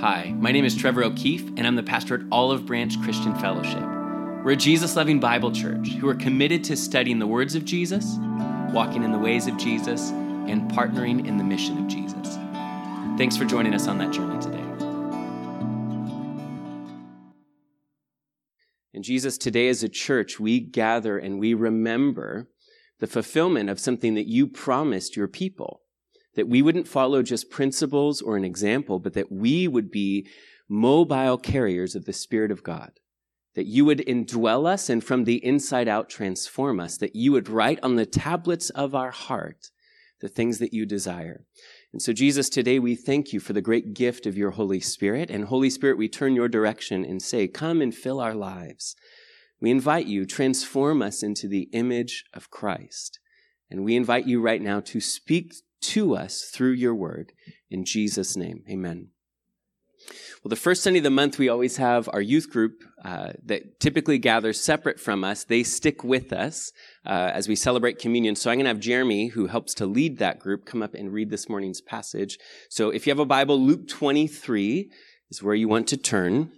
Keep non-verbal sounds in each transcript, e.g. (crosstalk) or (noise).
Hi, my name is Trevor O'Keefe, and I'm the pastor at Olive Branch Christian Fellowship. We're a Jesus loving Bible church who are committed to studying the words of Jesus, walking in the ways of Jesus, and partnering in the mission of Jesus. Thanks for joining us on that journey today. And Jesus, today as a church, we gather and we remember the fulfillment of something that you promised your people that we wouldn't follow just principles or an example, but that we would be mobile carriers of the Spirit of God. That you would indwell us and from the inside out transform us. That you would write on the tablets of our heart the things that you desire. And so, Jesus, today we thank you for the great gift of your Holy Spirit. And Holy Spirit, we turn your direction and say, Come and fill our lives. We invite you, transform us into the image of Christ. And we invite you right now to speak to us through your word. In Jesus' name, amen. Well, the first Sunday of the month, we always have our youth group uh, that typically gathers separate from us. They stick with us uh, as we celebrate communion. So I'm going to have Jeremy, who helps to lead that group, come up and read this morning's passage. So if you have a Bible, Luke 23 is where you want to turn.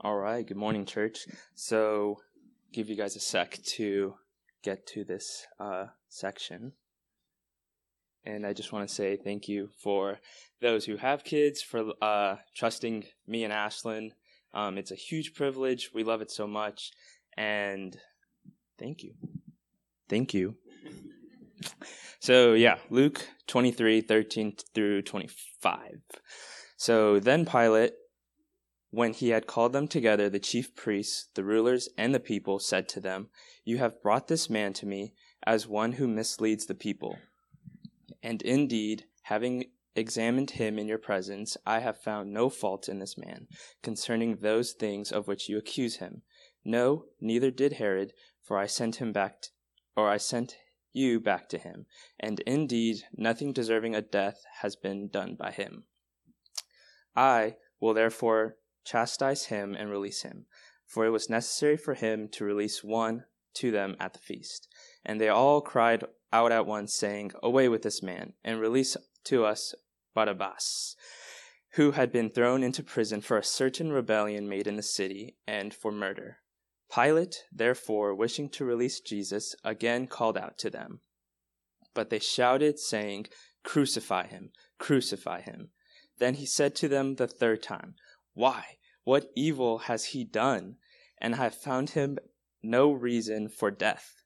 All right. Good morning, church. So, give you guys a sec to get to this uh, section. And I just want to say thank you for those who have kids for uh, trusting me and Ashlyn. Um, it's a huge privilege. We love it so much. And thank you. Thank you. (laughs) So, yeah, Luke 23 13 through 25. So then Pilate, when he had called them together, the chief priests, the rulers, and the people, said to them, You have brought this man to me as one who misleads the people. And indeed, having examined him in your presence, I have found no fault in this man concerning those things of which you accuse him. No, neither did Herod, for I sent him back, or I sent you back to him. And indeed, nothing deserving of death has been done by him. I will therefore chastise him and release him, for it was necessary for him to release one to them at the feast. And they all cried out at once, saying, Away with this man, and release to us Barabbas, who had been thrown into prison for a certain rebellion made in the city, and for murder. Pilate, therefore, wishing to release Jesus, again called out to them. But they shouted, saying, Crucify him, crucify him. Then he said to them the third time, Why, what evil has he done? And I have found him no reason for death.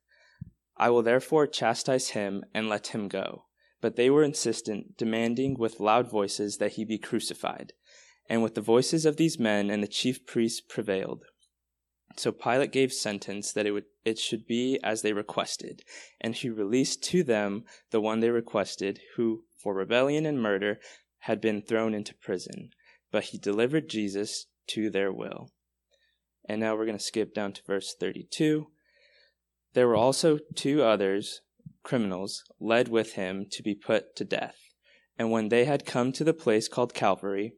I will therefore chastise him and let him go. But they were insistent, demanding with loud voices that he be crucified. And with the voices of these men and the chief priests prevailed. So Pilate gave sentence that it, would, it should be as they requested, and he released to them the one they requested, who, for rebellion and murder, had been thrown into prison. But he delivered Jesus to their will. And now we're going to skip down to verse 32. There were also two others, criminals, led with him to be put to death. And when they had come to the place called Calvary,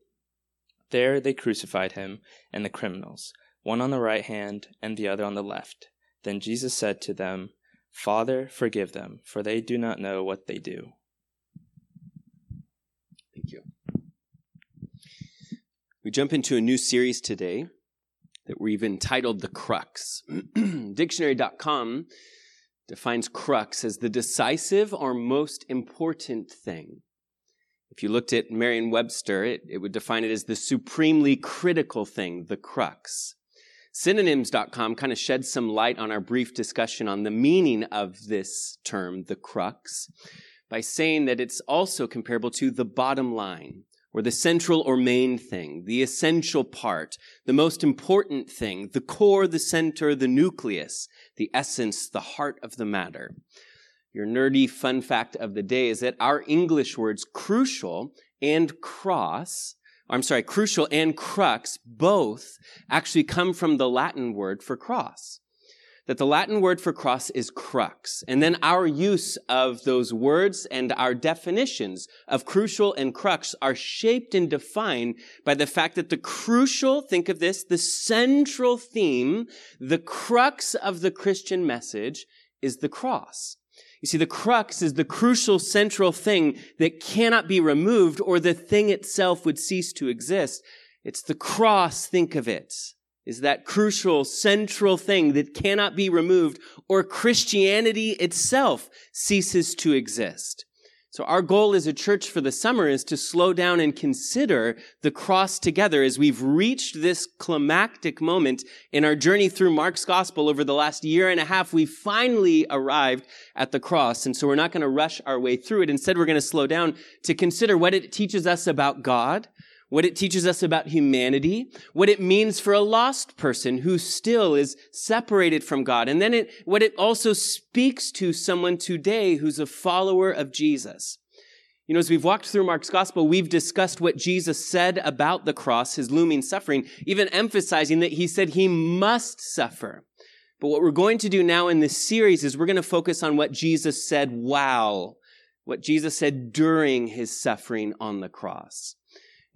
there they crucified him and the criminals, one on the right hand and the other on the left. Then Jesus said to them, Father, forgive them, for they do not know what they do. Thank you. We jump into a new series today that we've entitled The Crux. (clears throat) Dictionary.com defines crux as the decisive or most important thing. If you looked at Merriam Webster, it, it would define it as the supremely critical thing, the crux. Synonyms.com kind of sheds some light on our brief discussion on the meaning of this term, the crux, by saying that it's also comparable to the bottom line, or the central or main thing, the essential part, the most important thing, the core, the center, the nucleus, the essence, the heart of the matter. Your nerdy fun fact of the day is that our English words crucial and cross, I'm sorry, crucial and crux both actually come from the Latin word for cross that the Latin word for cross is crux. And then our use of those words and our definitions of crucial and crux are shaped and defined by the fact that the crucial, think of this, the central theme, the crux of the Christian message is the cross. You see, the crux is the crucial central thing that cannot be removed or the thing itself would cease to exist. It's the cross, think of it, is that crucial central thing that cannot be removed or Christianity itself ceases to exist. So our goal as a church for the summer is to slow down and consider the cross together as we've reached this climactic moment in our journey through Mark's gospel over the last year and a half. We finally arrived at the cross. And so we're not going to rush our way through it. Instead, we're going to slow down to consider what it teaches us about God, what it teaches us about humanity, what it means for a lost person who still is separated from God, and then it, what it also speaks to someone today who's a follower of Jesus. You know, as we've walked through Mark's gospel, we've discussed what Jesus said about the cross, his looming suffering, even emphasizing that he said he must suffer. But what we're going to do now in this series is we're going to focus on what Jesus said while, what Jesus said during his suffering on the cross.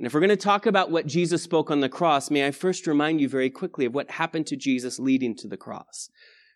And if we're going to talk about what Jesus spoke on the cross, may I first remind you very quickly of what happened to Jesus leading to the cross.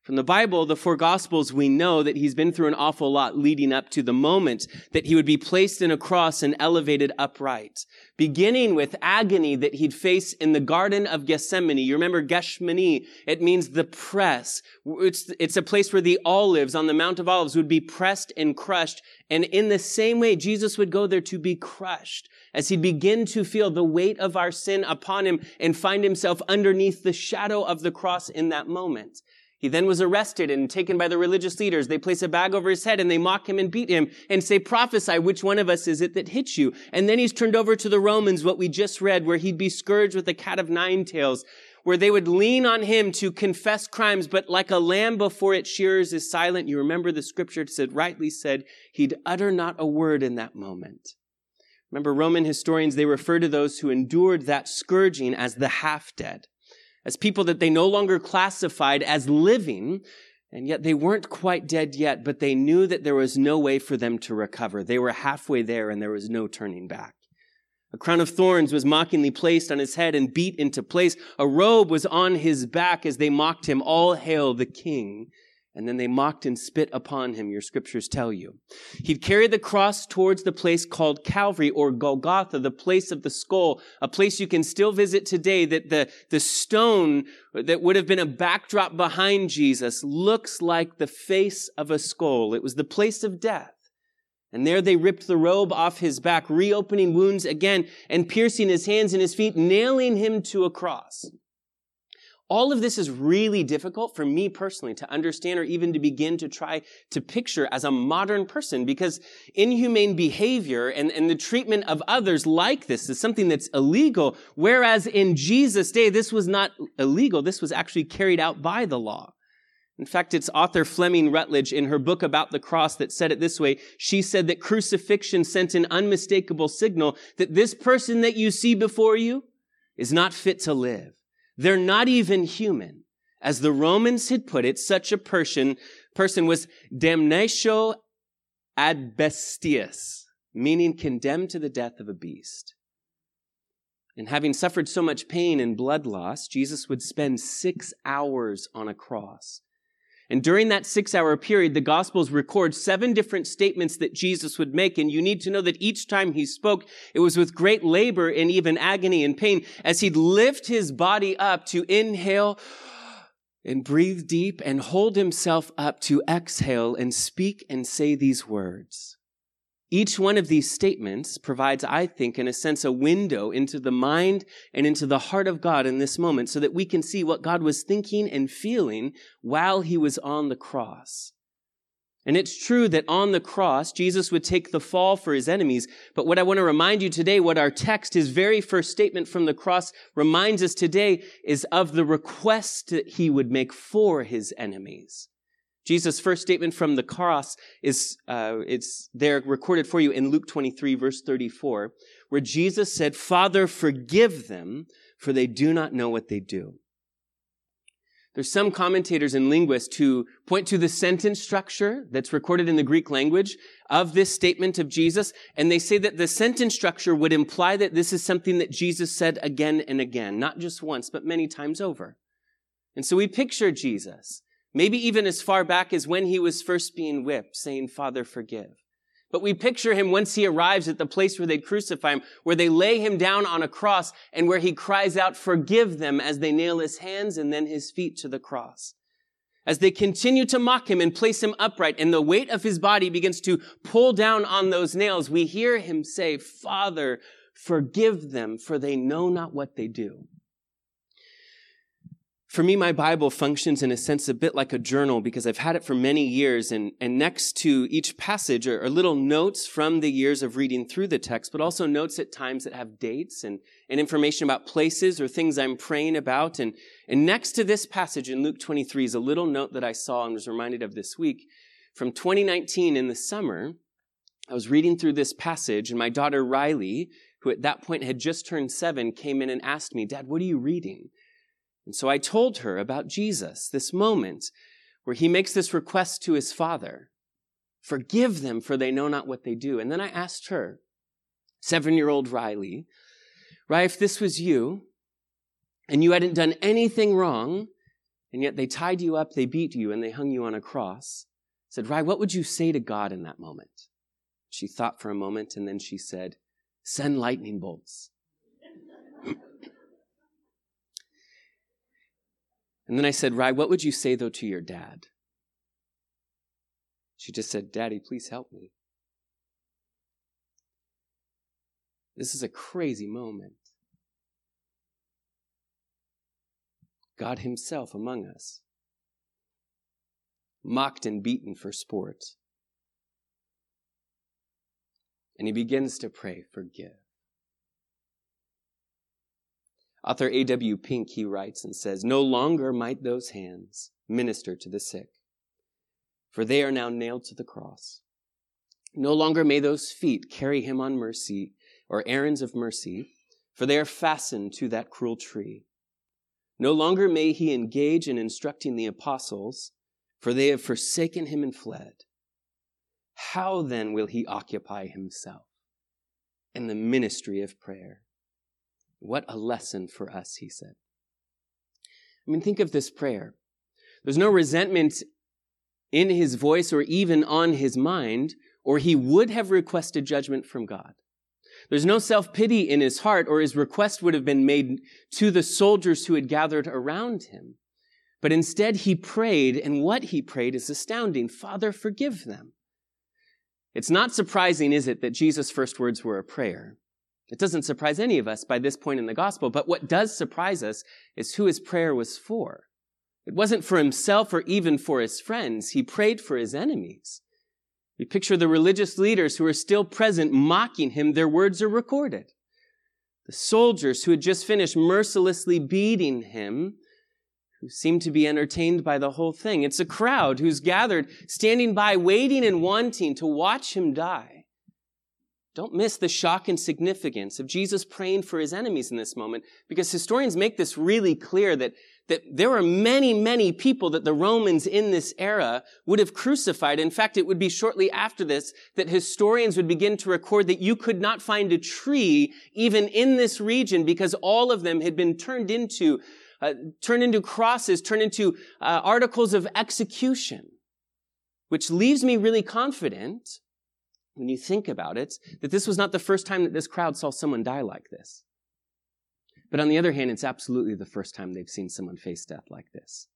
From the Bible, the four Gospels, we know that he's been through an awful lot leading up to the moment that he would be placed in a cross and elevated upright. Beginning with agony that he'd face in the Garden of Gethsemane. You remember Gethsemane? It means the press. It's, it's a place where the olives on the Mount of Olives would be pressed and crushed. And in the same way, Jesus would go there to be crushed as he begin to feel the weight of our sin upon him and find himself underneath the shadow of the cross in that moment. He then was arrested and taken by the religious leaders. They place a bag over his head and they mock him and beat him and say, prophesy, which one of us is it that hits you? And then he's turned over to the Romans, what we just read, where he'd be scourged with a cat of nine tails, where they would lean on him to confess crimes, but like a lamb before its shearers is silent. You remember the scripture said, rightly said, he'd utter not a word in that moment. Remember, Roman historians, they refer to those who endured that scourging as the half dead, as people that they no longer classified as living, and yet they weren't quite dead yet, but they knew that there was no way for them to recover. They were halfway there and there was no turning back. A crown of thorns was mockingly placed on his head and beat into place. A robe was on his back as they mocked him. All hail the king and then they mocked and spit upon him, your scriptures tell you. He'd carried the cross towards the place called Calvary or Golgotha, the place of the skull, a place you can still visit today that the, the stone that would have been a backdrop behind Jesus looks like the face of a skull. It was the place of death. And there they ripped the robe off his back, reopening wounds again and piercing his hands and his feet, nailing him to a cross. All of this is really difficult for me personally to understand or even to begin to try to picture as a modern person because inhumane behavior and, and the treatment of others like this is something that's illegal. Whereas in Jesus' day, this was not illegal. This was actually carried out by the law. In fact, it's author Fleming Rutledge in her book about the cross that said it this way. She said that crucifixion sent an unmistakable signal that this person that you see before you is not fit to live. They're not even human. As the Romans had put it, such a person, person was damnatio ad bestias, meaning condemned to the death of a beast. And having suffered so much pain and blood loss, Jesus would spend six hours on a cross. And during that six hour period, the Gospels record seven different statements that Jesus would make. And you need to know that each time he spoke, it was with great labor and even agony and pain as he'd lift his body up to inhale and breathe deep and hold himself up to exhale and speak and say these words. Each one of these statements provides, I think, in a sense, a window into the mind and into the heart of God in this moment so that we can see what God was thinking and feeling while he was on the cross. And it's true that on the cross, Jesus would take the fall for his enemies. But what I want to remind you today, what our text, his very first statement from the cross reminds us today is of the request that he would make for his enemies. Jesus' first statement from the cross is, uh, it's there recorded for you in Luke 23 verse 34, where Jesus said, Father, forgive them, for they do not know what they do. There's some commentators and linguists who point to the sentence structure that's recorded in the Greek language of this statement of Jesus, and they say that the sentence structure would imply that this is something that Jesus said again and again, not just once, but many times over. And so we picture Jesus Maybe even as far back as when he was first being whipped, saying, Father, forgive. But we picture him once he arrives at the place where they crucify him, where they lay him down on a cross and where he cries out, forgive them as they nail his hands and then his feet to the cross. As they continue to mock him and place him upright and the weight of his body begins to pull down on those nails, we hear him say, Father, forgive them for they know not what they do. For me, my Bible functions in a sense a bit like a journal because I've had it for many years. And, and next to each passage are, are, little notes from the years of reading through the text, but also notes at times that have dates and, and information about places or things I'm praying about. And, and next to this passage in Luke 23 is a little note that I saw and was reminded of this week. From 2019 in the summer, I was reading through this passage and my daughter Riley, who at that point had just turned seven, came in and asked me, Dad, what are you reading? And so I told her about Jesus, this moment where he makes this request to his father Forgive them, for they know not what they do. And then I asked her, seven year old Riley, Riley, if this was you, and you hadn't done anything wrong, and yet they tied you up, they beat you, and they hung you on a cross, I said, Riley, what would you say to God in that moment? She thought for a moment, and then she said, Send lightning bolts. And then I said, Rye, what would you say though to your dad? She just said, Daddy, please help me. This is a crazy moment. God Himself among us, mocked and beaten for sport. And He begins to pray, Forgive. Author A.W. Pink, he writes and says, No longer might those hands minister to the sick, for they are now nailed to the cross. No longer may those feet carry him on mercy or errands of mercy, for they are fastened to that cruel tree. No longer may he engage in instructing the apostles, for they have forsaken him and fled. How then will he occupy himself in the ministry of prayer? What a lesson for us, he said. I mean, think of this prayer. There's no resentment in his voice or even on his mind, or he would have requested judgment from God. There's no self pity in his heart, or his request would have been made to the soldiers who had gathered around him. But instead, he prayed, and what he prayed is astounding Father, forgive them. It's not surprising, is it, that Jesus' first words were a prayer? It doesn't surprise any of us by this point in the gospel, but what does surprise us is who his prayer was for. It wasn't for himself or even for his friends. He prayed for his enemies. We picture the religious leaders who are still present mocking him. Their words are recorded. The soldiers who had just finished mercilessly beating him, who seemed to be entertained by the whole thing. It's a crowd who's gathered, standing by, waiting and wanting to watch him die. Don't miss the shock and significance of Jesus praying for his enemies in this moment, because historians make this really clear that, that there were many, many people that the Romans in this era would have crucified. In fact, it would be shortly after this that historians would begin to record that you could not find a tree even in this region because all of them had been turned into, uh, turned into crosses, turned into uh, articles of execution, which leaves me really confident when you think about it, that this was not the first time that this crowd saw someone die like this. But on the other hand, it's absolutely the first time they've seen someone face death like this.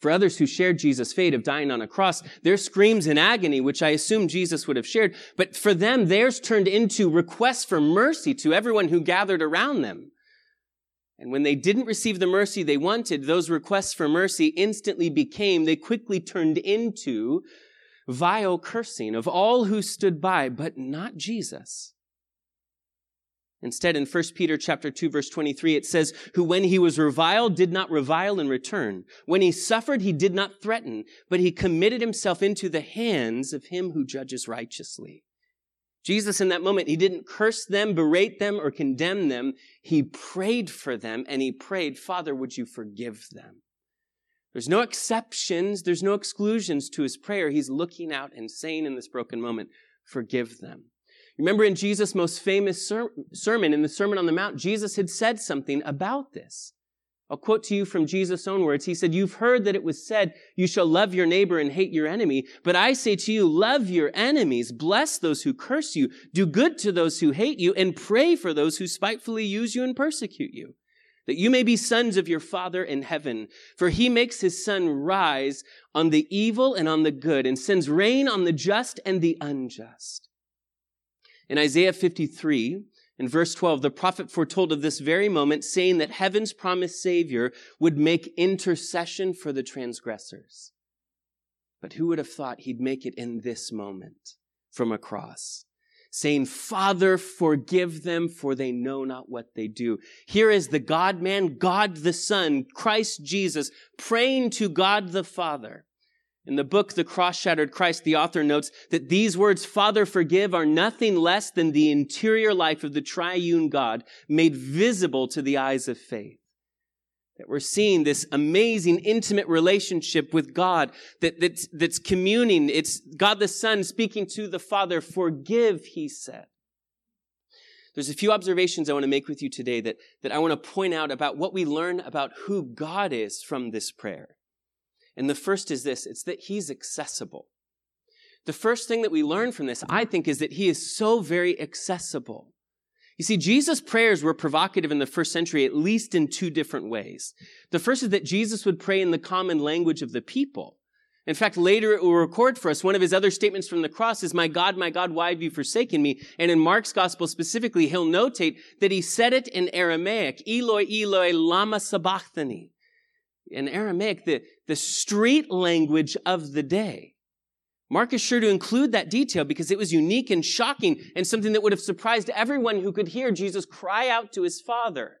For others who shared Jesus' fate of dying on a cross, their screams in agony, which I assume Jesus would have shared, but for them, theirs turned into requests for mercy to everyone who gathered around them. And when they didn't receive the mercy they wanted, those requests for mercy instantly became, they quickly turned into vile cursing of all who stood by, but not Jesus. Instead, in 1 Peter chapter 2 verse 23, it says, who when he was reviled did not revile in return. When he suffered, he did not threaten, but he committed himself into the hands of him who judges righteously. Jesus in that moment, he didn't curse them, berate them, or condemn them. He prayed for them and he prayed, Father, would you forgive them? There's no exceptions, there's no exclusions to his prayer. He's looking out and saying in this broken moment, Forgive them. Remember in Jesus' most famous ser- sermon, in the Sermon on the Mount, Jesus had said something about this. I'll quote to you from Jesus' own words. He said, You've heard that it was said, You shall love your neighbor and hate your enemy. But I say to you, love your enemies, bless those who curse you, do good to those who hate you, and pray for those who spitefully use you and persecute you, that you may be sons of your Father in heaven. For he makes his sun rise on the evil and on the good, and sends rain on the just and the unjust. In Isaiah 53, in verse 12, the prophet foretold of this very moment, saying that heaven's promised Savior would make intercession for the transgressors. But who would have thought he'd make it in this moment from a cross? Saying, Father, forgive them, for they know not what they do. Here is the God man, God the Son, Christ Jesus, praying to God the Father. In the book, The Cross Shattered Christ, the author notes that these words, Father, forgive, are nothing less than the interior life of the triune God made visible to the eyes of faith. That we're seeing this amazing, intimate relationship with God that, that's, that's communing. It's God the Son speaking to the Father. Forgive, he said. There's a few observations I want to make with you today that, that I want to point out about what we learn about who God is from this prayer. And the first is this it's that he's accessible. The first thing that we learn from this, I think, is that he is so very accessible. You see, Jesus' prayers were provocative in the first century, at least in two different ways. The first is that Jesus would pray in the common language of the people. In fact, later it will record for us one of his other statements from the cross is, My God, my God, why have you forsaken me? And in Mark's gospel specifically, he'll notate that he said it in Aramaic, Eloi, Eloi, lama sabachthani in Aramaic, the, the street language of the day. Mark is sure to include that detail because it was unique and shocking and something that would have surprised everyone who could hear Jesus cry out to his father.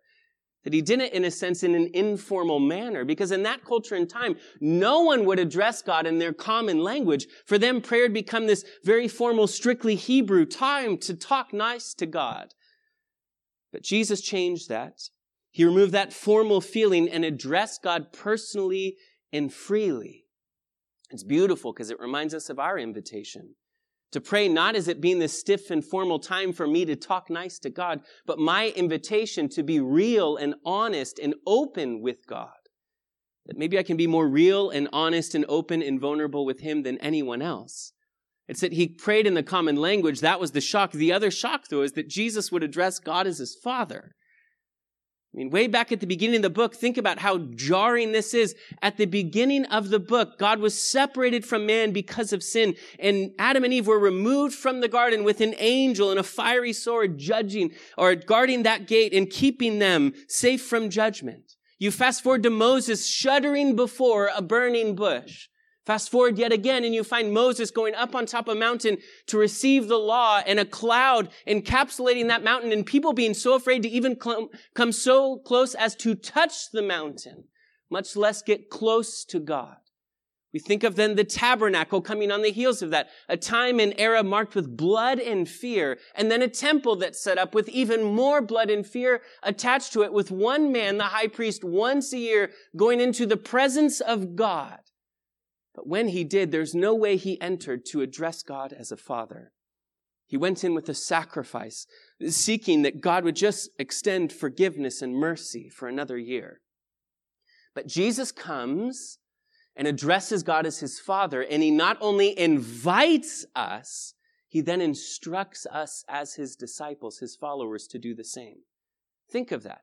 That he did it, in a sense, in an informal manner. Because in that culture and time, no one would address God in their common language. For them, prayer had become this very formal, strictly Hebrew time to talk nice to God. But Jesus changed that. He removed that formal feeling and addressed God personally and freely. It's beautiful because it reminds us of our invitation to pray not as it being this stiff and formal time for me to talk nice to God, but my invitation to be real and honest and open with God. That maybe I can be more real and honest and open and vulnerable with Him than anyone else. It's that he prayed in the common language. That was the shock. The other shock, though, is that Jesus would address God as his father. I mean, way back at the beginning of the book, think about how jarring this is. At the beginning of the book, God was separated from man because of sin, and Adam and Eve were removed from the garden with an angel and a fiery sword judging or guarding that gate and keeping them safe from judgment. You fast forward to Moses shuddering before a burning bush. Fast forward yet again, and you find Moses going up on top of a mountain to receive the law, and a cloud encapsulating that mountain, and people being so afraid to even cl- come so close as to touch the mountain, much less get close to God. We think of then the tabernacle coming on the heels of that, a time and era marked with blood and fear, and then a temple that's set up with even more blood and fear attached to it, with one man, the high priest, once a year going into the presence of God but when he did, there's no way he entered to address God as a father. He went in with a sacrifice, seeking that God would just extend forgiveness and mercy for another year. But Jesus comes and addresses God as his father, and he not only invites us, he then instructs us as his disciples, his followers, to do the same. Think of that.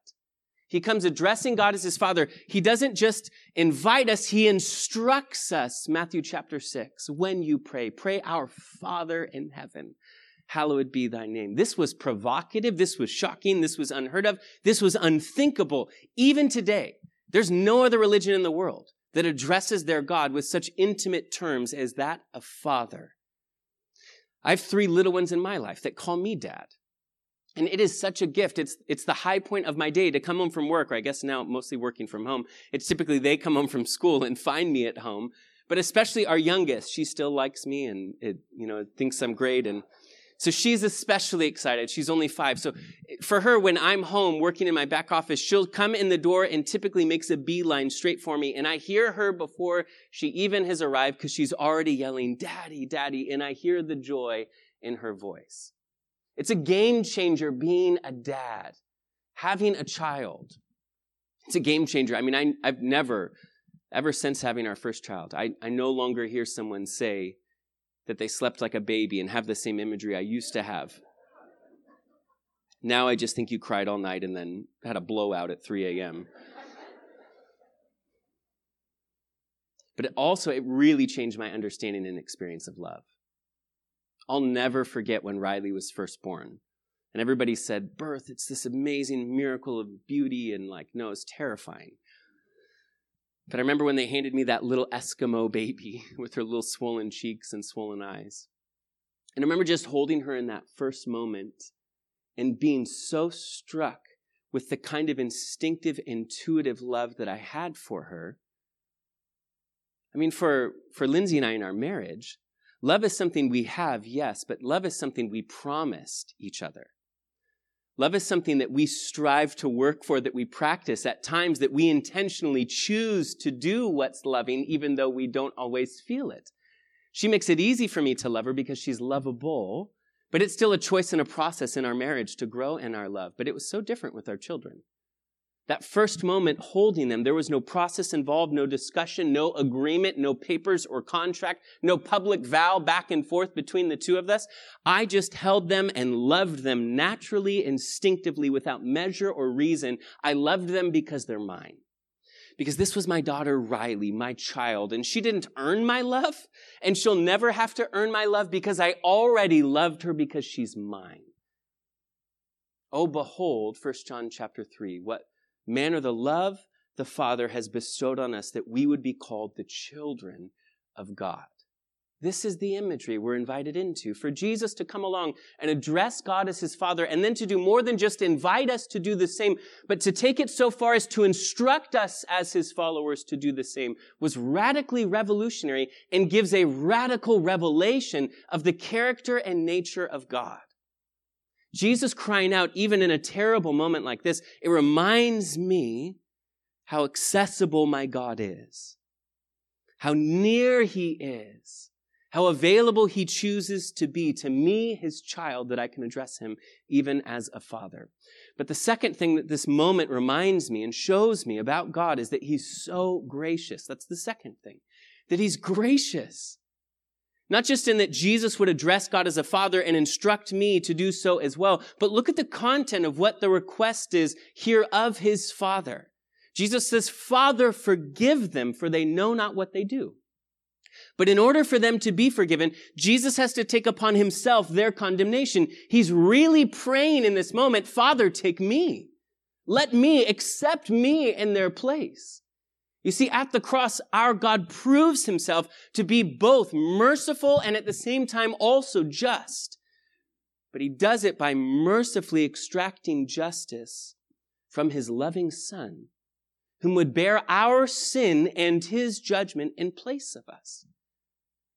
He comes addressing God as his father. He doesn't just invite us, he instructs us. Matthew chapter 6. When you pray, pray our Father in heaven. Hallowed be thy name. This was provocative. This was shocking. This was unheard of. This was unthinkable. Even today, there's no other religion in the world that addresses their God with such intimate terms as that of Father. I have three little ones in my life that call me dad. And it is such a gift. It's, it's the high point of my day to come home from work, or I guess now mostly working from home. It's typically they come home from school and find me at home. But especially our youngest, she still likes me and it, you know, thinks I'm great. And so she's especially excited. She's only five. So for her, when I'm home working in my back office, she'll come in the door and typically makes a beeline straight for me. And I hear her before she even has arrived because she's already yelling, Daddy, Daddy. And I hear the joy in her voice. It's a game changer being a dad, having a child. It's a game changer. I mean, I, I've never, ever since having our first child, I, I no longer hear someone say that they slept like a baby and have the same imagery I used to have. Now I just think you cried all night and then had a blowout at 3 a.m. But it also, it really changed my understanding and experience of love. I'll never forget when Riley was first born. And everybody said, birth, it's this amazing miracle of beauty. And like, no, it's terrifying. But I remember when they handed me that little Eskimo baby (laughs) with her little swollen cheeks and swollen eyes. And I remember just holding her in that first moment and being so struck with the kind of instinctive, intuitive love that I had for her. I mean, for, for Lindsay and I in our marriage, love is something we have, yes, but love is something we promised each other. Love is something that we strive to work for, that we practice at times that we intentionally choose to do what's loving, even though we don't always feel it. She makes it easy for me to love her because she's lovable, but it's still a choice and a process in our marriage to grow in our love. But it was so different with our children. That first moment holding them, there was no process involved, no discussion, no agreement, no papers or contract, no public vow back and forth between the two of us. I just held them and loved them naturally, instinctively, without measure or reason. I loved them because they're mine because this was my daughter Riley, my child, and she didn't earn my love, and she'll never have to earn my love because I already loved her because she's mine. Oh, behold, 1 John chapter 3, what manner the love the Father has bestowed on us that we would be called the children of God. This is the imagery we're invited into for Jesus to come along and address God as his father and then to do more than just invite us to do the same, but to take it so far as to instruct us as his followers to do the same was radically revolutionary and gives a radical revelation of the character and nature of God. Jesus crying out, even in a terrible moment like this, it reminds me how accessible my God is, how near he is how available he chooses to be to me, his child, that I can address him even as a father. But the second thing that this moment reminds me and shows me about God is that he's so gracious. That's the second thing. That he's gracious. Not just in that Jesus would address God as a father and instruct me to do so as well, but look at the content of what the request is here of his father. Jesus says, Father, forgive them, for they know not what they do. But in order for them to be forgiven, Jesus has to take upon himself their condemnation. He's really praying in this moment, Father, take me. Let me accept me in their place. You see, at the cross, our God proves himself to be both merciful and at the same time also just. But he does it by mercifully extracting justice from his loving son, whom would bear our sin and his judgment in place of us.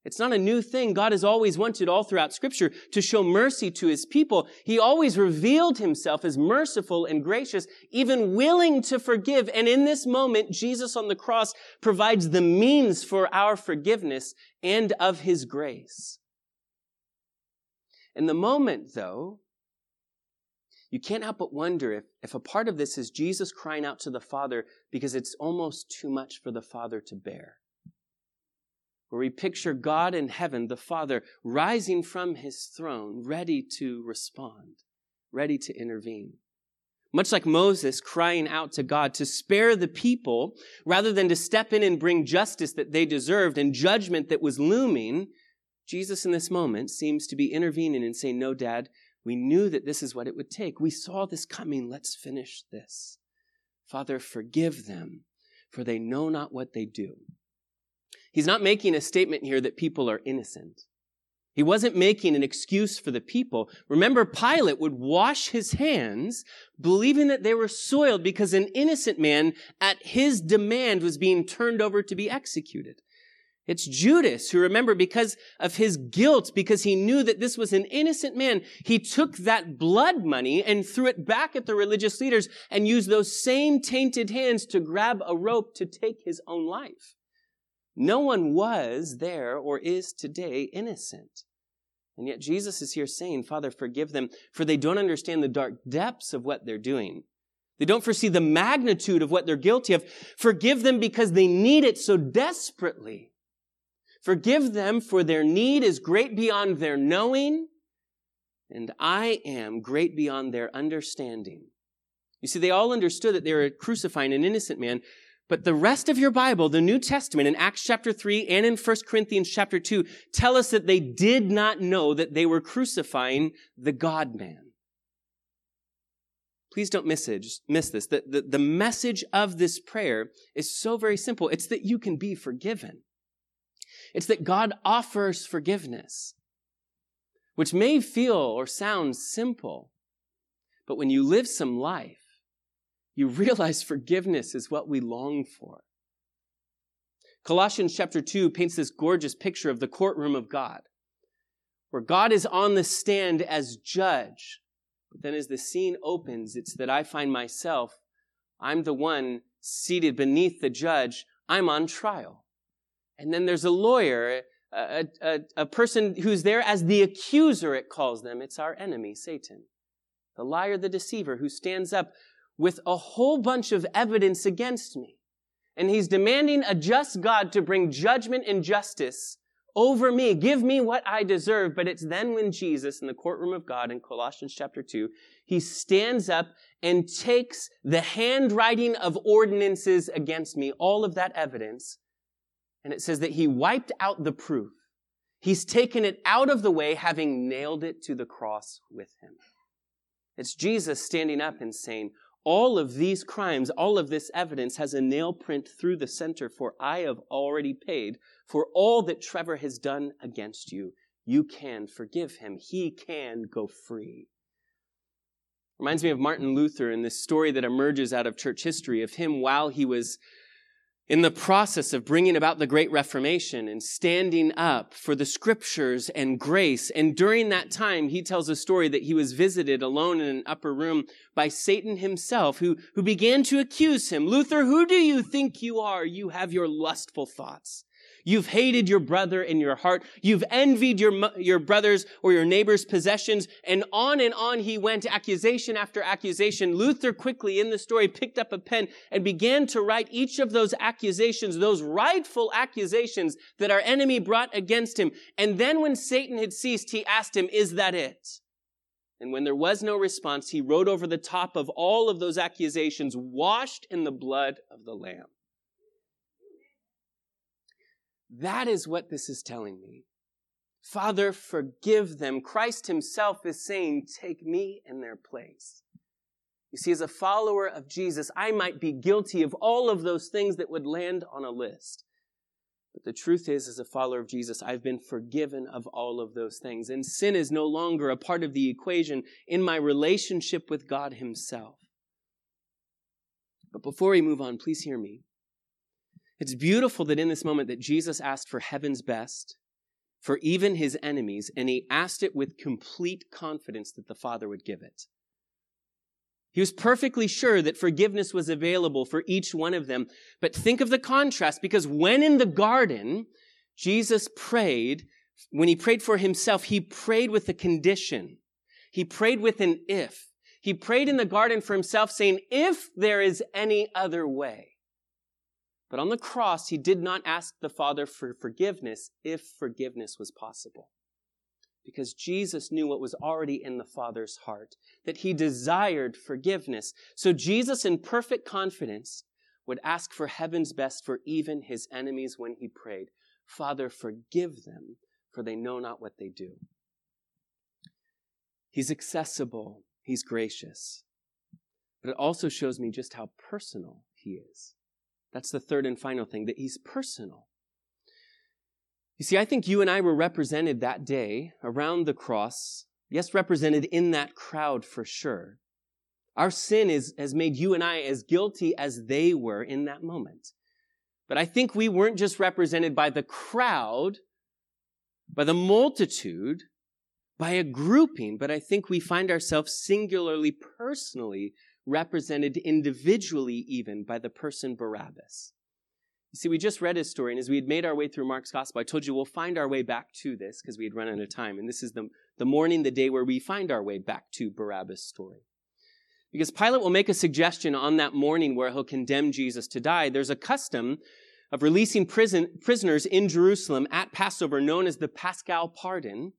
It's not a new thing. God has always wanted all throughout scripture to show mercy to his people. He always revealed himself as merciful and gracious, even willing to forgive. And in this moment, Jesus on the cross provides the means for our forgiveness and of his grace. In the moment, though, you can't help but wonder if, if a part of this is Jesus crying out to the Father because it's almost too much for the Father to bear where we picture God in heaven, the Father, rising from his throne, ready to respond, ready to intervene. Much like Moses crying out to God to spare the people rather than to step in and bring justice that they deserved and judgment that was looming, Jesus in this moment seems to be intervening and saying, No, Dad, we knew that this is what it would take. We saw this coming. Let's finish this. Father, forgive them, for they know not what they do. He's not making a statement here that people are innocent. He wasn't making an excuse for the people. Remember, Pilate would wash his hands, believing that they were soiled because an innocent man, at his demand, was being turned over to be executed. It's Judas who, remember, because of his guilt, because he knew that this was an innocent man, he took that blood money and threw it back at the religious leaders and used those same tainted hands to grab a rope to take his own life. No one was there or is today innocent. And yet Jesus is here saying, Father, forgive them, for they don't understand the dark depths of what they're doing. They don't foresee the magnitude of what they're guilty of. Forgive them because they need it so desperately. Forgive them for their need is great beyond their knowing, and I am great beyond their understanding. You see, they all understood that they were crucifying an innocent man, but the rest of your Bible, the New Testament in Acts chapter 3 and in 1 Corinthians chapter 2 tell us that they did not know that they were crucifying the God man. Please don't miss, it, miss this. The, the, the message of this prayer is so very simple. It's that you can be forgiven. It's that God offers forgiveness, which may feel or sound simple, but when you live some life, you realize forgiveness is what we long for. Colossians chapter 2 paints this gorgeous picture of the courtroom of God, where God is on the stand as judge. But then as the scene opens, it's that I find myself, I'm the one seated beneath the judge, I'm on trial. And then there's a lawyer, a, a, a person who's there as the accuser, it calls them. It's our enemy, Satan. The liar, the deceiver, who stands up with a whole bunch of evidence against me. And he's demanding a just God to bring judgment and justice over me. Give me what I deserve. But it's then when Jesus, in the courtroom of God in Colossians chapter 2, he stands up and takes the handwriting of ordinances against me, all of that evidence. And it says that he wiped out the proof. He's taken it out of the way, having nailed it to the cross with him. It's Jesus standing up and saying, all of these crimes, all of this evidence has a nail print through the center, for I have already paid for all that Trevor has done against you. You can forgive him. He can go free. Reminds me of Martin Luther and this story that emerges out of church history of him while he was in the process of bringing about the Great Reformation and standing up for the scriptures and grace. And during that time, he tells a story that he was visited alone in an upper room by Satan himself, who, who began to accuse him. Luther, who do you think you are? You have your lustful thoughts. You've hated your brother in your heart. You've envied your, your brother's or your neighbor's possessions. And on and on he went, accusation after accusation. Luther quickly in the story picked up a pen and began to write each of those accusations, those rightful accusations that our enemy brought against him. And then when Satan had ceased, he asked him, is that it? And when there was no response, he wrote over the top of all of those accusations, washed in the blood of the Lamb. That is what this is telling me. Father, forgive them. Christ himself is saying, take me in their place. You see, as a follower of Jesus, I might be guilty of all of those things that would land on a list. But the truth is, as a follower of Jesus, I've been forgiven of all of those things. And sin is no longer a part of the equation in my relationship with God Himself. But before we move on, please hear me. It's beautiful that in this moment that Jesus asked for heaven's best for even his enemies, and he asked it with complete confidence that the Father would give it. He was perfectly sure that forgiveness was available for each one of them. But think of the contrast, because when in the garden, Jesus prayed, when he prayed for himself, he prayed with a condition. He prayed with an if. He prayed in the garden for himself, saying, if there is any other way. But on the cross, he did not ask the Father for forgiveness if forgiveness was possible. Because Jesus knew what was already in the Father's heart, that he desired forgiveness. So Jesus, in perfect confidence, would ask for heaven's best for even his enemies when he prayed, Father, forgive them, for they know not what they do. He's accessible, he's gracious. But it also shows me just how personal he is. That's the third and final thing, that he's personal. You see, I think you and I were represented that day around the cross. Yes, represented in that crowd for sure. Our sin is, has made you and I as guilty as they were in that moment. But I think we weren't just represented by the crowd, by the multitude, by a grouping, but I think we find ourselves singularly, personally represented individually even by the person Barabbas. You see, we just read his story, and as we had made our way through Mark's gospel, I told you we'll find our way back to this because we had run out of time. And this is the, the morning, the day where we find our way back to Barabbas' story. Because Pilate will make a suggestion on that morning where he'll condemn Jesus to die. There's a custom of releasing prison, prisoners in Jerusalem at Passover known as the Paschal Pardon,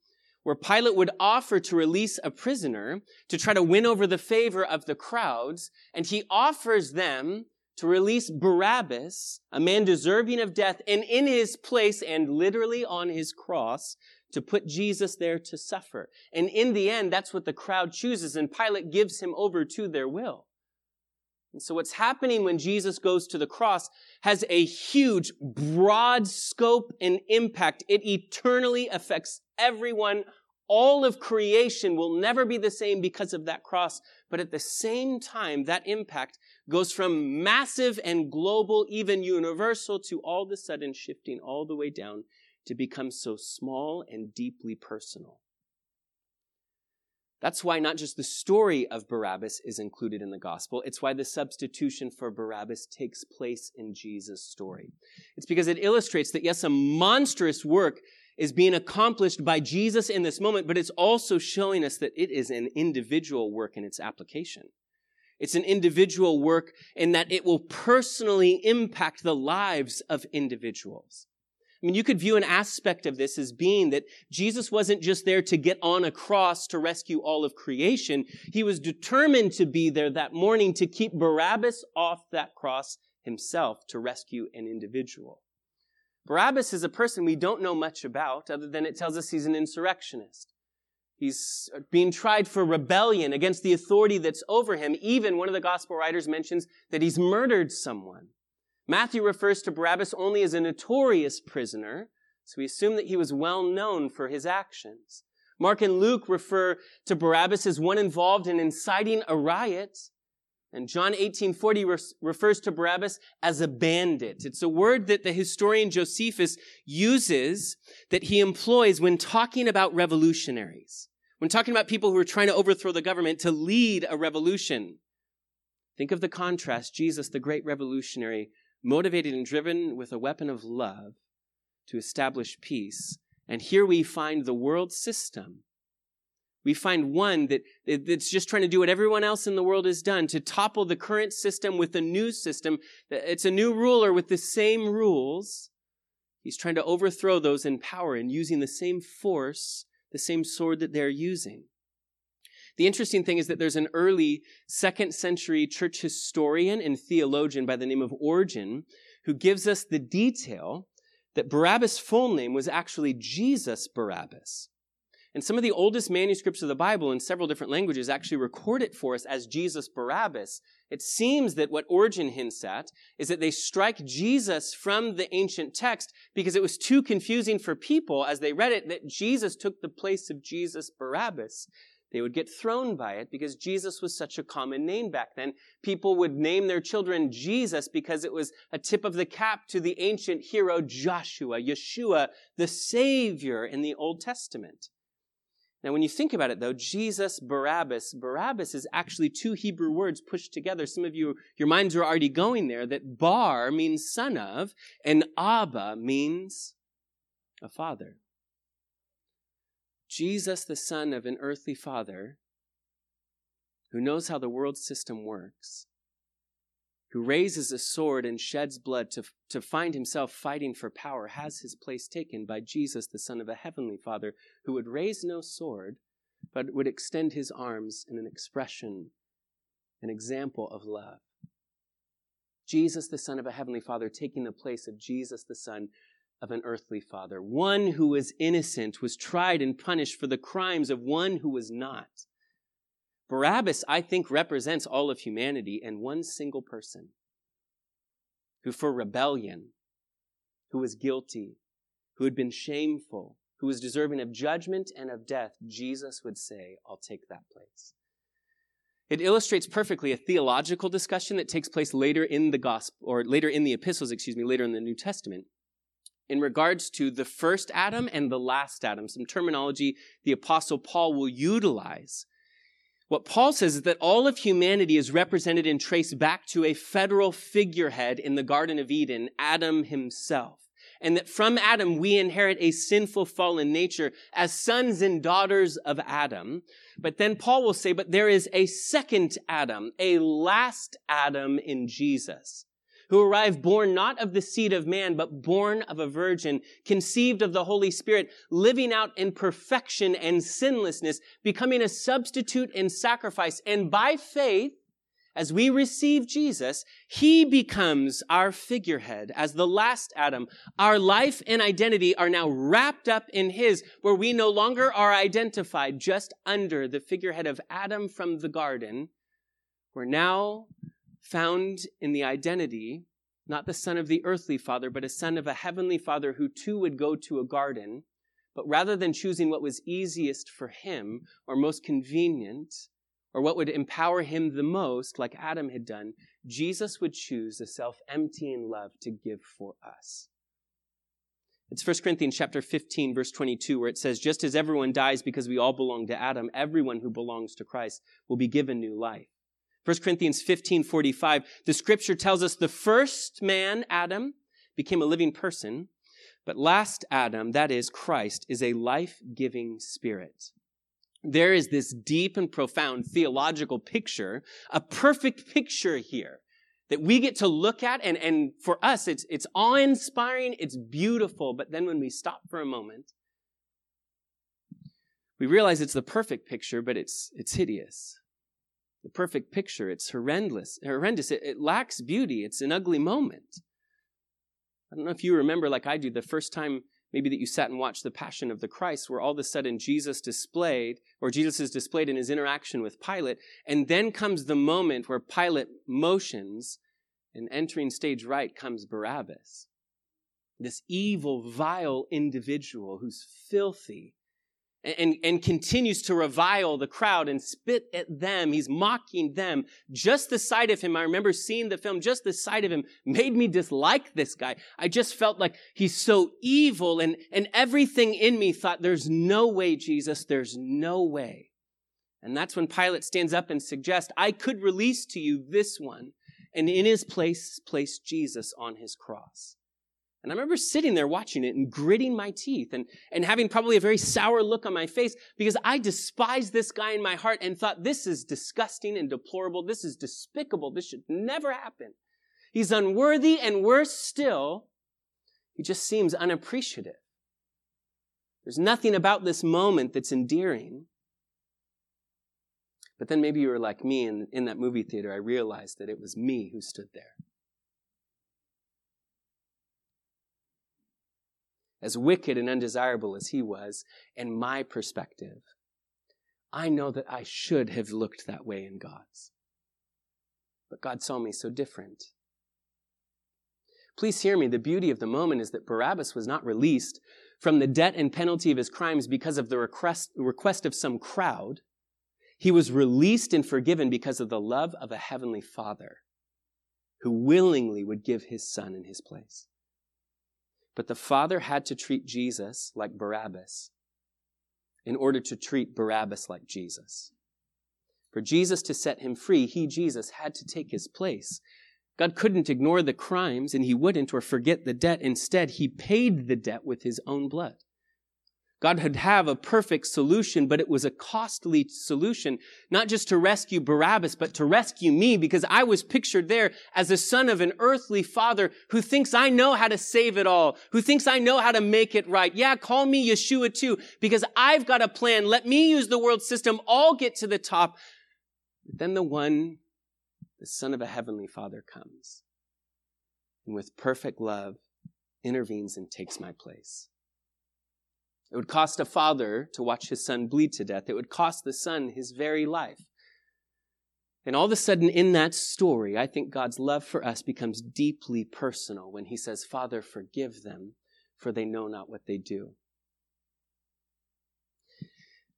where Pilate would offer to release a prisoner to try to win over the favor of the crowds, and he offers them to release Barabbas, a man deserving of death, and in his place and literally on his cross, to put Jesus there to suffer. And in the end, that's what the crowd chooses, and Pilate gives him over to their will. And so what's happening when Jesus goes to the cross has a huge, broad scope and impact. It eternally affects everyone. All of creation will never be the same because of that cross. But at the same time, that impact goes from massive and global, even universal, to all of a sudden shifting all the way down to become so small and deeply personal. That's why not just the story of Barabbas is included in the gospel, it's why the substitution for Barabbas takes place in Jesus' story. It's because it illustrates that, yes, a monstrous work is being accomplished by Jesus in this moment, but it's also showing us that it is an individual work in its application. It's an individual work in that it will personally impact the lives of individuals. I mean, you could view an aspect of this as being that Jesus wasn't just there to get on a cross to rescue all of creation. He was determined to be there that morning to keep Barabbas off that cross himself to rescue an individual. Barabbas is a person we don't know much about other than it tells us he's an insurrectionist. He's being tried for rebellion against the authority that's over him. Even one of the gospel writers mentions that he's murdered someone. Matthew refers to Barabbas only as a notorious prisoner, so we assume that he was well known for his actions. Mark and Luke refer to Barabbas as one involved in inciting a riot. And John 1840 re- refers to Barabbas as a bandit. It's a word that the historian Josephus uses that he employs when talking about revolutionaries. When talking about people who are trying to overthrow the government to lead a revolution. Think of the contrast. Jesus, the great revolutionary, motivated and driven with a weapon of love to establish peace. And here we find the world system. We find one that, that's just trying to do what everyone else in the world has done to topple the current system with a new system. It's a new ruler with the same rules. He's trying to overthrow those in power and using the same force, the same sword that they're using. The interesting thing is that there's an early second century church historian and theologian by the name of Origen who gives us the detail that Barabbas' full name was actually Jesus Barabbas. And some of the oldest manuscripts of the Bible in several different languages actually record it for us as Jesus Barabbas. It seems that what Origen hints at is that they strike Jesus from the ancient text because it was too confusing for people as they read it that Jesus took the place of Jesus Barabbas. They would get thrown by it because Jesus was such a common name back then. People would name their children Jesus because it was a tip of the cap to the ancient hero Joshua, Yeshua, the Savior in the Old Testament. Now, when you think about it, though, Jesus, Barabbas, Barabbas is actually two Hebrew words pushed together. Some of you, your minds are already going there that Bar means son of, and Abba means a father. Jesus, the son of an earthly father, who knows how the world system works, who raises a sword and sheds blood to, to find himself fighting for power, has his place taken by Jesus, the son of a heavenly father, who would raise no sword, but would extend his arms in an expression, an example of love. Jesus, the son of a heavenly father, taking the place of Jesus, the son of an earthly father. One who was innocent was tried and punished for the crimes of one who was not. Barabbas, I think, represents all of humanity and one single person who, for rebellion, who was guilty, who had been shameful, who was deserving of judgment and of death, Jesus would say, I'll take that place. It illustrates perfectly a theological discussion that takes place later in the gospel, or later in the epistles, excuse me, later in the New Testament in regards to the first Adam and the last Adam, some terminology the Apostle Paul will utilize. What Paul says is that all of humanity is represented and traced back to a federal figurehead in the Garden of Eden, Adam himself. and that from Adam we inherit a sinful fallen nature as sons and daughters of Adam. But then Paul will say, but there is a second Adam, a last Adam in Jesus who arrived born not of the seed of man, but born of a virgin, conceived of the Holy Spirit, living out in perfection and sinlessness, becoming a substitute and sacrifice. And by faith, as we receive Jesus, he becomes our figurehead as the last Adam. Our life and identity are now wrapped up in his, where we no longer are identified just under the figurehead of Adam from the garden. We're now found in the identity, not the son of the earthly father, but a son of a heavenly father who too would go to a garden. But rather than choosing what was easiest for him or most convenient, or what would empower him the most, like Adam had done, Jesus would choose a self emptying love to give for us. It's 1 Corinthians chapter 15 verse 22 where it says just as everyone dies because we all belong to Adam everyone who belongs to Christ will be given new life. 1 Corinthians 15 45, the scripture tells us the first man, Adam, became a living person, but last Adam, that is Christ, is a life giving spirit. There is this deep and profound theological picture, a perfect picture here that we get to look at. And, and for us, it's, it's awe inspiring, it's beautiful. But then when we stop for a moment, we realize it's the perfect picture, but it's, it's hideous the perfect picture. It's horrendous. Horrendous. It, it lacks beauty. It's an ugly moment. I don't know if you remember, like I do, the first time maybe that you sat and watched the Passion of the Christ, where all of a sudden Jesus displayed, or Jesus is displayed in his interaction with Pilate, and then comes the moment where Pilate motions, and entering stage right comes Barabbas. This evil, vile individual who's filthy and, and continues to revile the crowd and spit at them. He's mocking them. Just the sight of him, I remember seeing the film, just the sight of him made me dislike this guy. I just felt like he's so evil and, and everything in me thought, there's no way, Jesus, there's no way. And that's when Pilate stands up and suggests, I could release to you this one and in his place place Jesus on his cross. And I remember sitting there watching it and gritting my teeth and, and having probably a very sour look on my face because I despised this guy in my heart and thought, this is disgusting and deplorable. This is despicable. This should never happen. He's unworthy and worse still, he just seems unappreciative. There's nothing about this moment that's endearing. But then maybe you were like me, and in that movie theater, I realized that it was me who stood there. As wicked and undesirable as he was, in my perspective, I know that I should have looked that way in God's. But God saw me so different. Please hear me. The beauty of the moment is that Barabbas was not released from the debt and penalty of his crimes because of the request, request of some crowd. He was released and forgiven because of the love of a heavenly father who willingly would give his son in his place. But the Father had to treat Jesus like Barabbas in order to treat Barabbas like Jesus. For Jesus to set him free, he, Jesus, had to take his place. God couldn't ignore the crimes, and he wouldn't, or forget the debt. Instead, he paid the debt with his own blood. God had have a perfect solution, but it was a costly solution, not just to rescue Barabbas, but to rescue me because I was pictured there as a son of an earthly father who thinks I know how to save it all, who thinks I know how to make it right. Yeah, call me Yeshua too, because I've got a plan. Let me use the world system. All get to the top. But then the one, the son of a heavenly father comes and with perfect love intervenes and takes my place. It would cost a father to watch his son bleed to death. It would cost the son his very life. And all of a sudden, in that story, I think God's love for us becomes deeply personal when he says, Father, forgive them, for they know not what they do.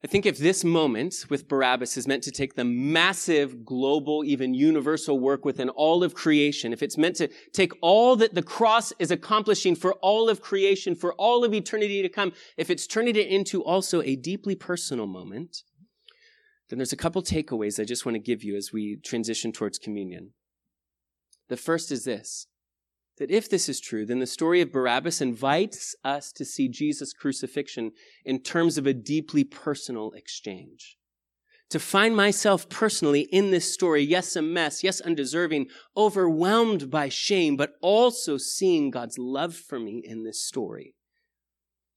I think if this moment with Barabbas is meant to take the massive, global, even universal work within all of creation, if it's meant to take all that the cross is accomplishing for all of creation, for all of eternity to come, if it's turning it into also a deeply personal moment, then there's a couple takeaways I just want to give you as we transition towards communion. The first is this that if this is true, then the story of Barabbas invites us to see Jesus' crucifixion in terms of a deeply personal exchange. To find myself personally in this story, yes, a mess, yes, undeserving, overwhelmed by shame, but also seeing God's love for me in this story.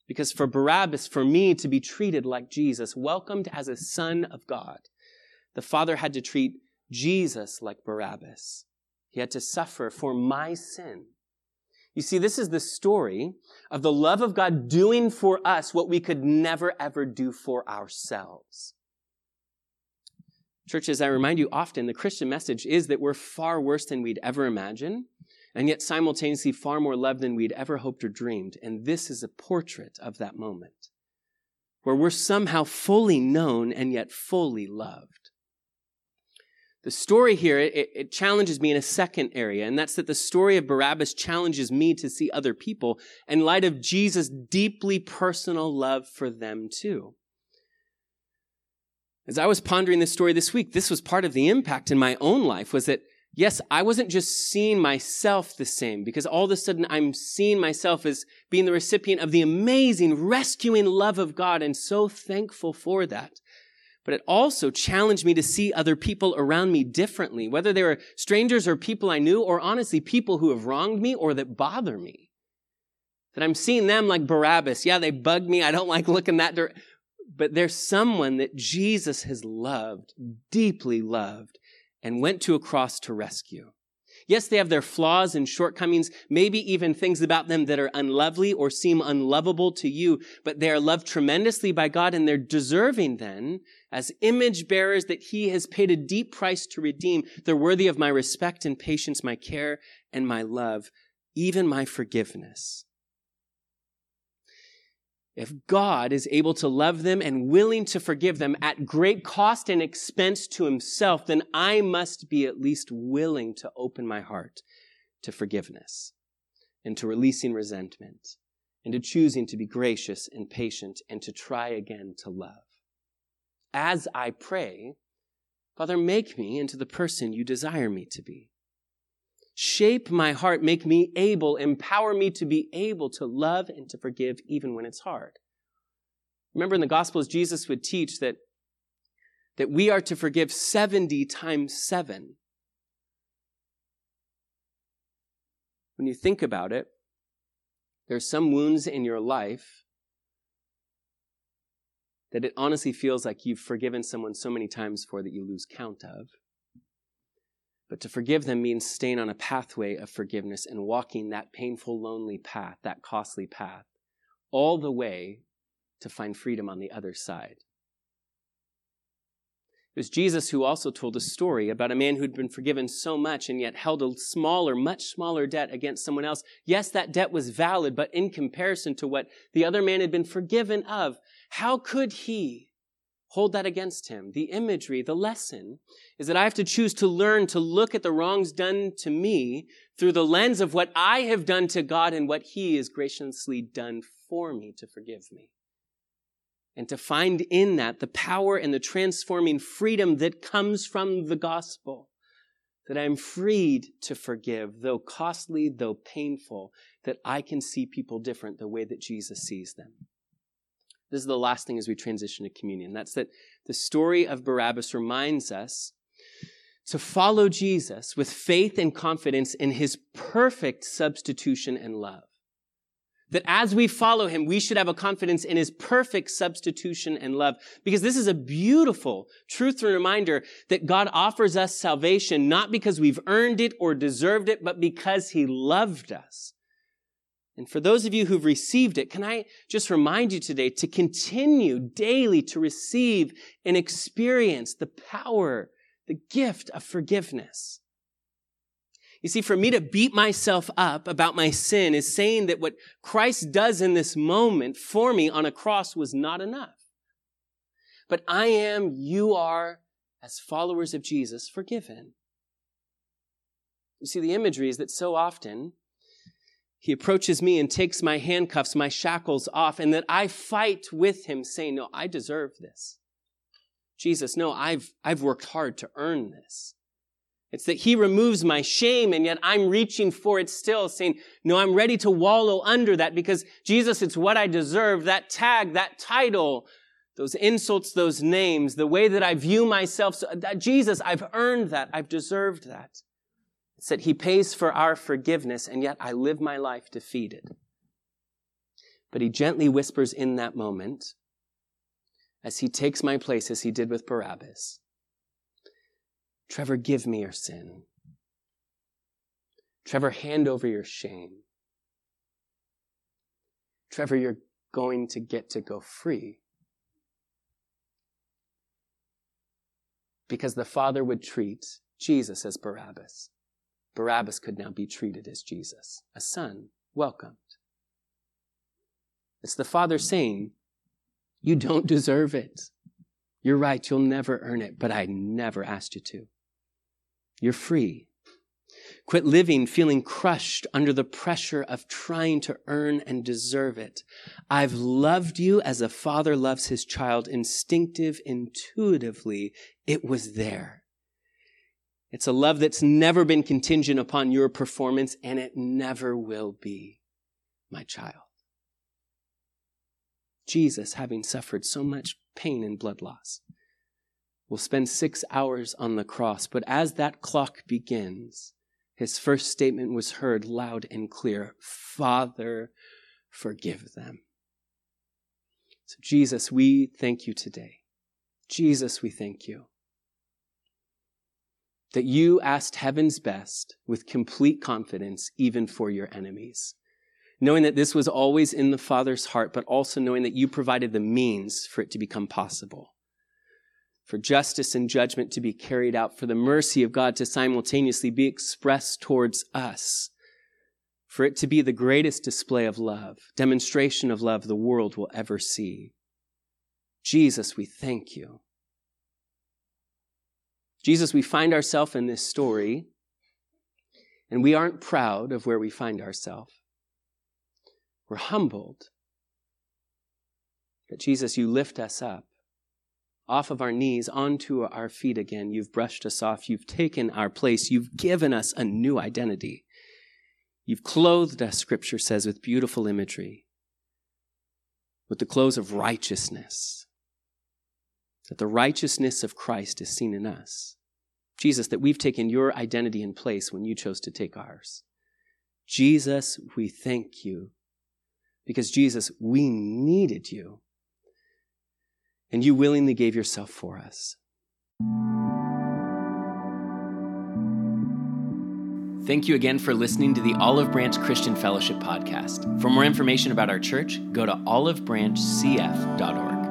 Because for Barabbas, for me to be treated like Jesus, welcomed as a son of God, the Father had to treat Jesus like Barabbas. He had to suffer for my sin. You see, this is the story of the love of God doing for us what we could never ever do for ourselves. Church, as I remind you often, the Christian message is that we're far worse than we'd ever imagine, and yet simultaneously far more loved than we'd ever hoped or dreamed. And this is a portrait of that moment, where we're somehow fully known and yet fully loved. The story here, it, it, challenges me in a second area, and that's that the story of Barabbas challenges me to see other people in light of Jesus' deeply personal love for them too. As I was pondering this story this week, this was part of the impact in my own life was that, yes, I wasn't just seeing myself the same because all of a sudden I'm seeing myself as being the recipient of the amazing rescuing love of God and so thankful for that. But it also challenged me to see other people around me differently, whether they were strangers or people I knew, or honestly people who have wronged me or that bother me. That I'm seeing them like Barabbas. Yeah, they bug me. I don't like looking that direction but there's someone that Jesus has loved, deeply loved, and went to a cross to rescue. Yes, they have their flaws and shortcomings, maybe even things about them that are unlovely or seem unlovable to you, but they are loved tremendously by God and they're deserving then, as image bearers that He has paid a deep price to redeem. They're worthy of my respect and patience, my care and my love, even my forgiveness. If God is able to love them and willing to forgive them at great cost and expense to himself, then I must be at least willing to open my heart to forgiveness and to releasing resentment and to choosing to be gracious and patient and to try again to love. As I pray, Father, make me into the person you desire me to be. Shape my heart, make me able, empower me to be able to love and to forgive even when it's hard. Remember in the Gospels, Jesus would teach that, that we are to forgive 70 times 7. When you think about it, there's some wounds in your life that it honestly feels like you've forgiven someone so many times for that you lose count of. But to forgive them means staying on a pathway of forgiveness and walking that painful, lonely path, that costly path, all the way to find freedom on the other side. It was Jesus who also told a story about a man who'd been forgiven so much and yet held a smaller, much smaller debt against someone else. Yes, that debt was valid, but in comparison to what the other man had been forgiven of, how could he hold that against him. The imagery, the lesson, is that I have to choose to learn to look at the wrongs done to me through the lens of what I have done to God and what He has graciously done for me to forgive me. And to find in that the power and the transforming freedom that comes from the gospel. That I'm freed to forgive, though costly, though painful, that I can see people different the way that Jesus sees them. This is the last thing as we transition to communion. That's that the story of Barabbas reminds us to follow Jesus with faith and confidence in his perfect substitution and love. That as we follow him, we should have a confidence in his perfect substitution and love. Because this is a beautiful truth and reminder that God offers us salvation not because we've earned it or deserved it, but because he loved us. And for those of you who've received it, can I just remind you today to continue daily to receive and experience the power, the gift of forgiveness. You see, for me to beat myself up about my sin is saying that what Christ does in this moment for me on a cross was not enough. But I am, you are, as followers of Jesus, forgiven. You see, the imagery is that so often he approaches me and takes my handcuffs, my shackles off, and that I fight with him saying, no, I deserve this. Jesus, no, I've, I've worked hard to earn this. It's that he removes my shame and yet I'm reaching for it still saying, no, I'm ready to wallow under that because Jesus, it's what I deserve. That tag, that title, those insults, those names, the way that I view myself. So that Jesus, I've earned that. I've deserved that. It's that he pays for our forgiveness and yet I live my life defeated. But he gently whispers in that moment, as he takes my place as he did with Barabbas, Trevor, give me your sin. Trevor, hand over your shame. Trevor, you're going to get to go free. Because the Father would treat Jesus as Barabbas. Barabbas could now be treated as Jesus, a son, welcomed. It's the Father saying, You don't deserve it. You're right, you'll never earn it, but I never asked you to. You're free. Quit living feeling crushed under the pressure of trying to earn and deserve it. I've loved you as a father loves his child, instinctive, intuitively. It was there. It's a love that's never been contingent upon your performance, and it never will be, my child. Jesus, having suffered so much pain and blood loss, will spend six hours on the cross. But as that clock begins, his first statement was heard loud and clear Father, forgive them. So, Jesus, we thank you today. Jesus, we thank you that you asked heaven's best with complete confidence, even for your enemies. Knowing that this was always in the Father's heart, but also knowing that you provided the means for it to become possible for justice and judgment to be carried out, for the mercy of God to simultaneously be expressed towards us, for it to be the greatest display of love, demonstration of love the world will ever see. Jesus, we thank you. Jesus, we find ourselves in this story, and we aren't proud of where we find ourselves. We're humbled. that Jesus, you lift us up off of our knees onto our feet again. You've brushed us off. You've taken our place. You've given us a new identity. You've clothed us, Scripture says, with beautiful imagery, with the clothes of righteousness, that the righteousness of Christ is seen in us. Jesus, that we've taken your identity in place when you chose to take ours. Jesus, we thank you. Because, Jesus, we needed you and you willingly gave yourself for us. Thank you again for listening to the Olive Branch Christian Fellowship podcast. For more information about our church, go to olivebranchcf.org.